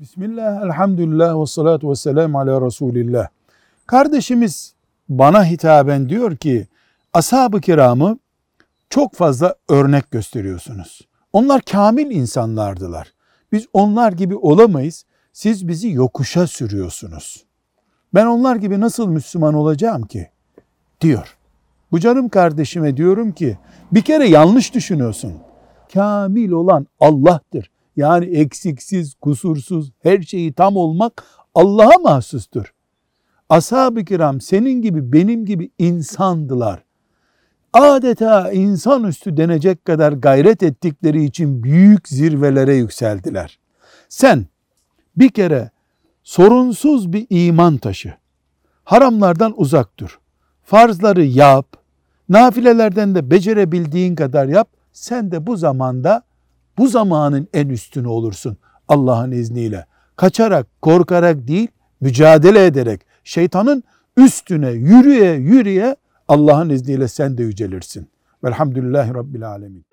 Bismillah, elhamdülillah ve salatu ve selamu ala Resulillah. Kardeşimiz bana hitaben diyor ki, ashab-ı kiramı çok fazla örnek gösteriyorsunuz. Onlar kamil insanlardılar. Biz onlar gibi olamayız. Siz bizi yokuşa sürüyorsunuz. Ben onlar gibi nasıl Müslüman olacağım ki? Diyor. Bu canım kardeşime diyorum ki, bir kere yanlış düşünüyorsun. Kamil olan Allah'tır. Yani eksiksiz, kusursuz, her şeyi tam olmak Allah'a mahsustur. Ashab-ı kiram senin gibi benim gibi insandılar. Adeta insanüstü denecek kadar gayret ettikleri için büyük zirvelere yükseldiler. Sen bir kere sorunsuz bir iman taşı. Haramlardan uzak dur. Farzları yap. Nafilelerden de becerebildiğin kadar yap. Sen de bu zamanda bu zamanın en üstünü olursun Allah'ın izniyle. Kaçarak, korkarak değil, mücadele ederek şeytanın üstüne yürüye yürüye Allah'ın izniyle sen de yücelirsin. Velhamdülillahi Rabbil Alemin.